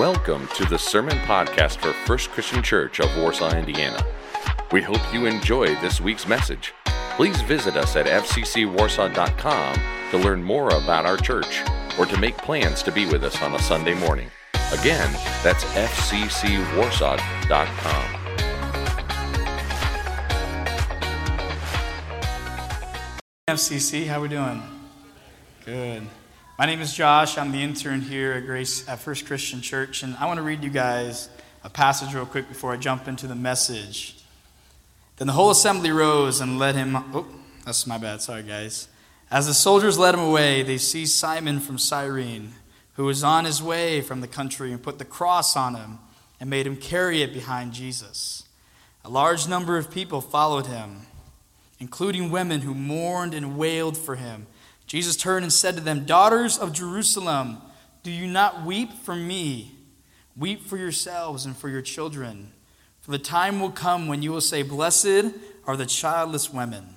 Welcome to the Sermon Podcast for First Christian Church of Warsaw, Indiana. We hope you enjoy this week's message. Please visit us at fccwarsaw.com to learn more about our church or to make plans to be with us on a Sunday morning. Again, that's fccwarsaw.com. FCC, how we doing? Good. My name is Josh. I'm the intern here at Grace at First Christian Church, and I want to read you guys a passage real quick before I jump into the message. Then the whole assembly rose and led him. Oh, that's my bad. Sorry, guys. As the soldiers led him away, they seized Simon from Cyrene, who was on his way from the country, and put the cross on him and made him carry it behind Jesus. A large number of people followed him including women who mourned and wailed for him. Jesus turned and said to them, Daughters of Jerusalem, do you not weep for me? Weep for yourselves and for your children. For the time will come when you will say, Blessed are the childless women,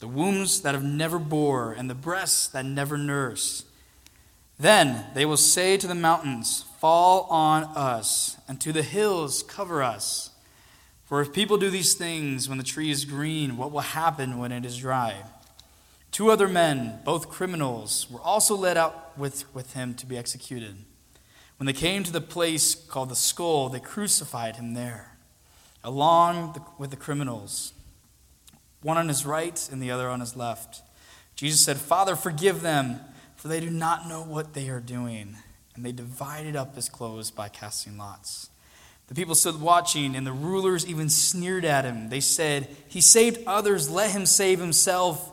the wombs that have never bore, and the breasts that never nurse. Then they will say to the mountains, Fall on us, and to the hills, cover us. For if people do these things when the tree is green, what will happen when it is dry? Two other men, both criminals, were also led out with, with him to be executed. When they came to the place called the skull, they crucified him there, along the, with the criminals, one on his right and the other on his left. Jesus said, Father, forgive them, for they do not know what they are doing. And they divided up his clothes by casting lots. The people stood watching, and the rulers even sneered at him. They said, He saved others, let him save himself,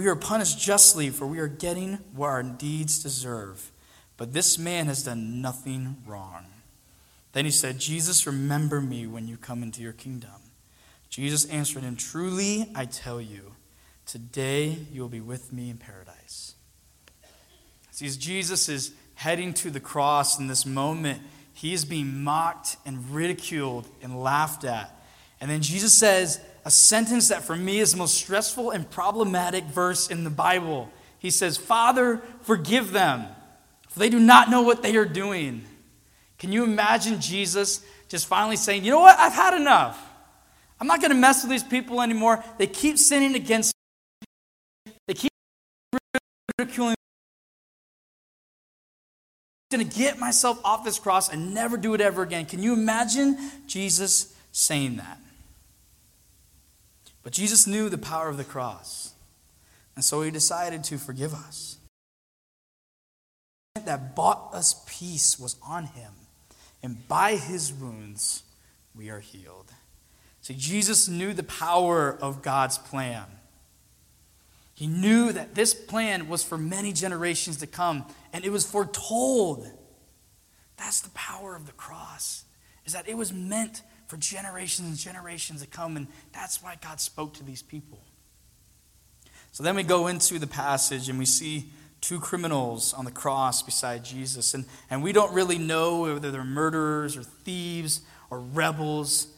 we are punished justly, for we are getting what our deeds deserve. But this man has done nothing wrong. Then he said, Jesus, remember me when you come into your kingdom. Jesus answered him, Truly, I tell you, today you will be with me in paradise. See, as Jesus is heading to the cross in this moment, he is being mocked and ridiculed and laughed at. And then Jesus says a sentence that for me is the most stressful and problematic verse in the Bible. He says, Father, forgive them, for they do not know what they are doing. Can you imagine Jesus just finally saying, You know what? I've had enough. I'm not going to mess with these people anymore. They keep sinning against me. They keep ridiculing me. I'm just going to get myself off this cross and never do it ever again. Can you imagine Jesus saying that? But Jesus knew the power of the cross, and so he decided to forgive us. That bought us peace was on him, and by his wounds we are healed. See, Jesus knew the power of God's plan. He knew that this plan was for many generations to come, and it was foretold. That's the power of the cross, is that it was meant for generations and generations to come, and that's why God spoke to these people. So then we go into the passage and we see two criminals on the cross beside Jesus, and, and we don't really know whether they're murderers or thieves or rebels,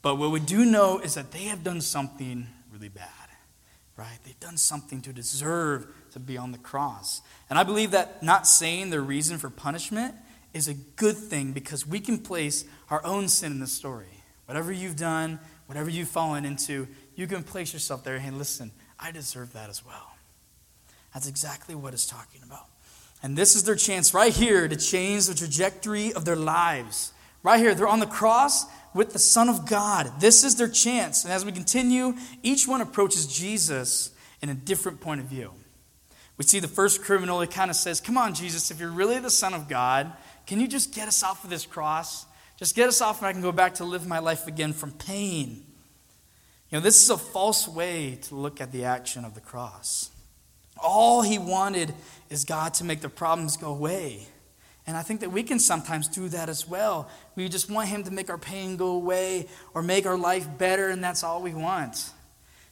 but what we do know is that they have done something really bad right? They've done something to deserve to be on the cross. And I believe that not saying the reason for punishment is a good thing because we can place our own sin in the story. Whatever you've done, whatever you've fallen into, you can place yourself there. Hey, listen, I deserve that as well. That's exactly what it's talking about. And this is their chance right here to change the trajectory of their lives. Right here, they're on the cross with the Son of God. This is their chance. And as we continue, each one approaches Jesus in a different point of view. We see the first criminal, he kind of says, Come on, Jesus, if you're really the Son of God, can you just get us off of this cross? Just get us off and I can go back to live my life again from pain. You know, this is a false way to look at the action of the cross. All he wanted is God to make the problems go away. And I think that we can sometimes do that as well. We just want Him to make our pain go away or make our life better, and that's all we want.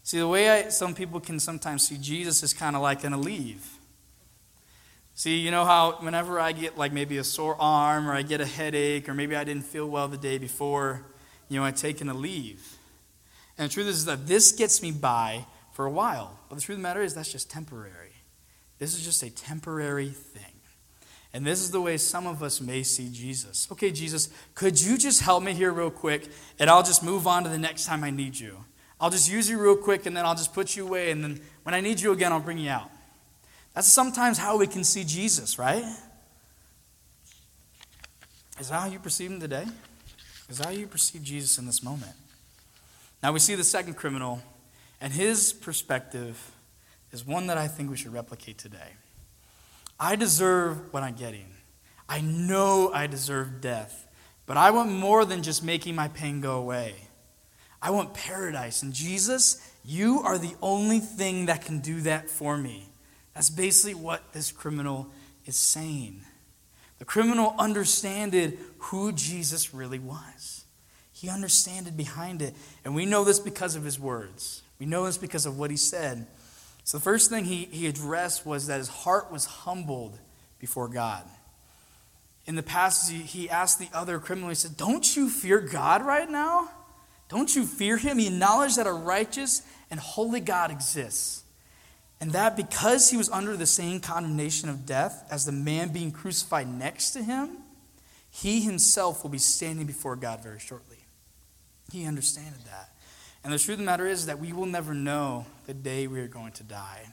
See, the way I, some people can sometimes see Jesus is kind of like an Aleve. See, you know how whenever I get like maybe a sore arm or I get a headache or maybe I didn't feel well the day before, you know, I take an Aleve. And the truth is that this gets me by for a while. But the truth of the matter is that's just temporary. This is just a temporary thing. And this is the way some of us may see Jesus. Okay, Jesus, could you just help me here real quick and I'll just move on to the next time I need you? I'll just use you real quick and then I'll just put you away and then when I need you again, I'll bring you out. That's sometimes how we can see Jesus, right? Is that how you perceive him today? Is that how you perceive Jesus in this moment? Now we see the second criminal, and his perspective is one that I think we should replicate today. I deserve what I'm getting. I know I deserve death, but I want more than just making my pain go away. I want paradise. And Jesus, you are the only thing that can do that for me. That's basically what this criminal is saying. The criminal understood who Jesus really was. He understood behind it. And we know this because of his words. We know this because of what he said. So the first thing he, he addressed was that his heart was humbled before God. In the passage, he asked the other criminal, he said, Don't you fear God right now? Don't you fear him? He acknowledged that a righteous and holy God exists. And that because he was under the same condemnation of death as the man being crucified next to him, he himself will be standing before God very shortly. He understood that. And the truth of the matter is that we will never know the day we are going to die.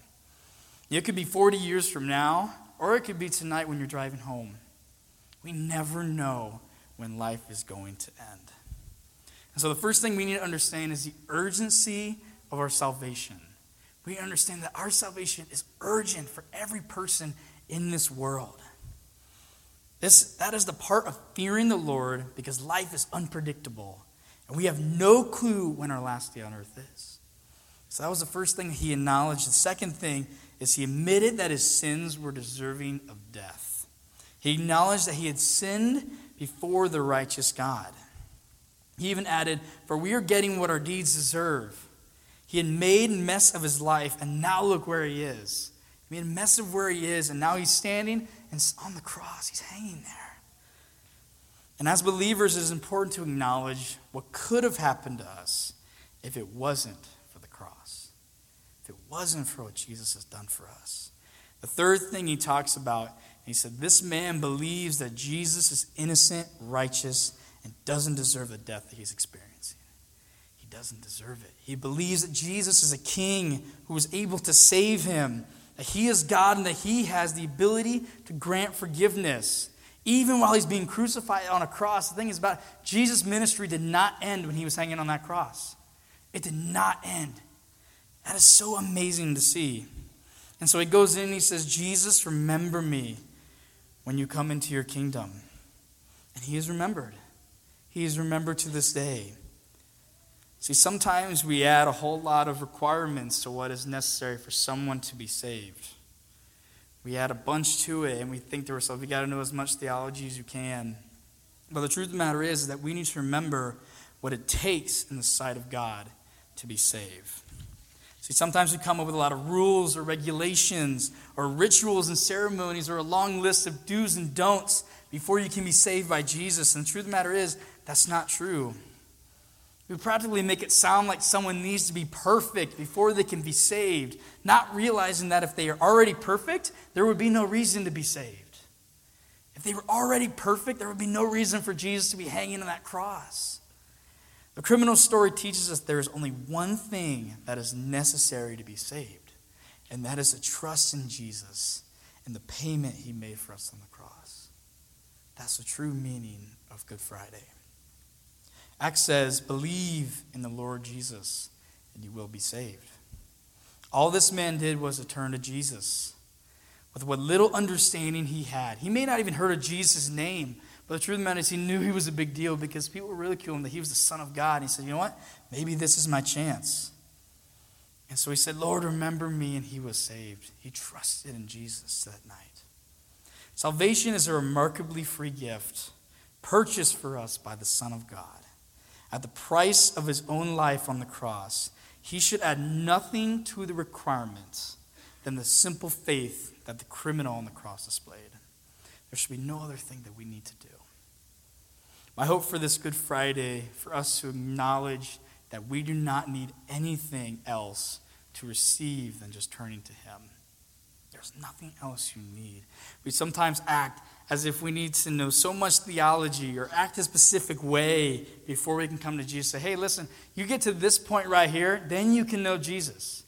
It could be 40 years from now, or it could be tonight when you're driving home. We never know when life is going to end. And so the first thing we need to understand is the urgency of our salvation. We understand that our salvation is urgent for every person in this world. This, that is the part of fearing the Lord because life is unpredictable and we have no clue when our last day on earth is. So that was the first thing he acknowledged. The second thing is he admitted that his sins were deserving of death. He acknowledged that he had sinned before the righteous God. He even added, For we are getting what our deeds deserve. He had made a mess of his life, and now look where he is. He made a mess of where he is, and now he's standing and on the cross. He's hanging there. And as believers, it is important to acknowledge what could have happened to us if it wasn't for the cross, if it wasn't for what Jesus has done for us. The third thing he talks about, he said, This man believes that Jesus is innocent, righteous, and doesn't deserve the death that he's experiencing. Doesn't deserve it. He believes that Jesus is a king who is able to save him, that he is God, and that he has the ability to grant forgiveness. Even while he's being crucified on a cross, the thing is about Jesus' ministry did not end when he was hanging on that cross. It did not end. That is so amazing to see. And so he goes in and he says, Jesus, remember me when you come into your kingdom. And he is remembered. He is remembered to this day. See, sometimes we add a whole lot of requirements to what is necessary for someone to be saved. We add a bunch to it and we think to ourselves, we got to know as much theology as you can. But the truth of the matter is, is that we need to remember what it takes in the sight of God to be saved. See, sometimes we come up with a lot of rules or regulations or rituals and ceremonies or a long list of do's and don'ts before you can be saved by Jesus. And the truth of the matter is, that's not true. We practically make it sound like someone needs to be perfect before they can be saved, not realizing that if they are already perfect, there would be no reason to be saved. If they were already perfect, there would be no reason for Jesus to be hanging on that cross. The criminal story teaches us there is only one thing that is necessary to be saved, and that is to trust in Jesus and the payment he made for us on the cross. That's the true meaning of Good Friday. Acts says, Believe in the Lord Jesus, and you will be saved. All this man did was to turn to Jesus with what little understanding he had. He may not even heard of Jesus' name, but the truth of the matter is he knew he was a big deal because people were ridiculing that he was the Son of God. And he said, You know what? Maybe this is my chance. And so he said, Lord, remember me, and he was saved. He trusted in Jesus that night. Salvation is a remarkably free gift purchased for us by the Son of God. At the price of his own life on the cross, he should add nothing to the requirements than the simple faith that the criminal on the cross displayed. There should be no other thing that we need to do. My hope for this Good Friday, for us to acknowledge that we do not need anything else to receive than just turning to Him. There's nothing else you need. We sometimes act as if we need to know so much theology or act a specific way before we can come to Jesus. Say, hey, listen, you get to this point right here, then you can know Jesus.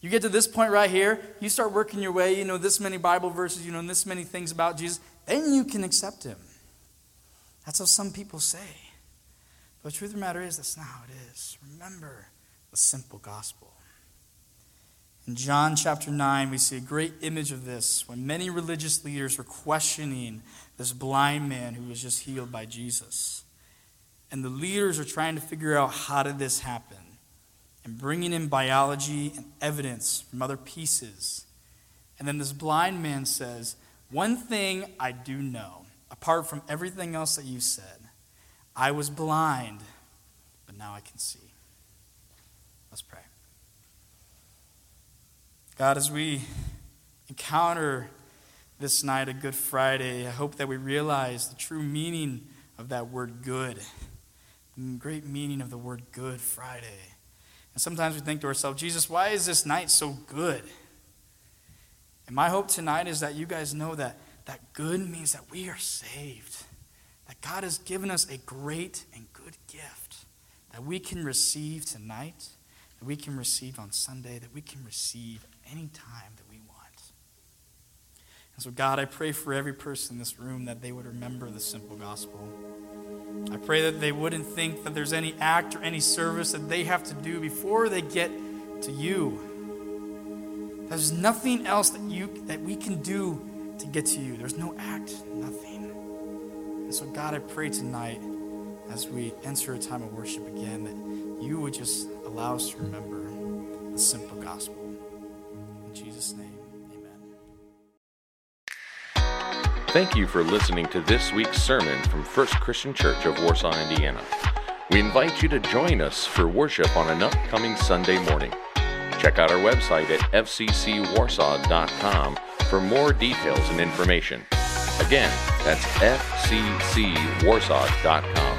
You get to this point right here, you start working your way, you know this many Bible verses, you know this many things about Jesus, then you can accept him. That's how some people say. But the truth of the matter is, that's not how it is. Remember the simple gospel. In John chapter 9, we see a great image of this when many religious leaders were questioning this blind man who was just healed by Jesus. And the leaders are trying to figure out how did this happen and bringing in biology and evidence from other pieces. And then this blind man says, One thing I do know, apart from everything else that you said, I was blind, but now I can see. Let's pray. God, as we encounter this night a Good Friday, I hope that we realize the true meaning of that word good, the great meaning of the word Good Friday. And sometimes we think to ourselves, Jesus, why is this night so good? And my hope tonight is that you guys know that that good means that we are saved, that God has given us a great and good gift that we can receive tonight, that we can receive on Sunday, that we can receive any time that we want. And so, God, I pray for every person in this room that they would remember the simple gospel. I pray that they wouldn't think that there's any act or any service that they have to do before they get to you. There's nothing else that you that we can do to get to you. There's no act, nothing. And so, God, I pray tonight as we enter a time of worship again that you would just allow us to remember the simple gospel. Jesus' name, amen. Thank you for listening to this week's sermon from First Christian Church of Warsaw, Indiana. We invite you to join us for worship on an upcoming Sunday morning. Check out our website at fccwarsaw.com for more details and information. Again, that's fccwarsaw.com.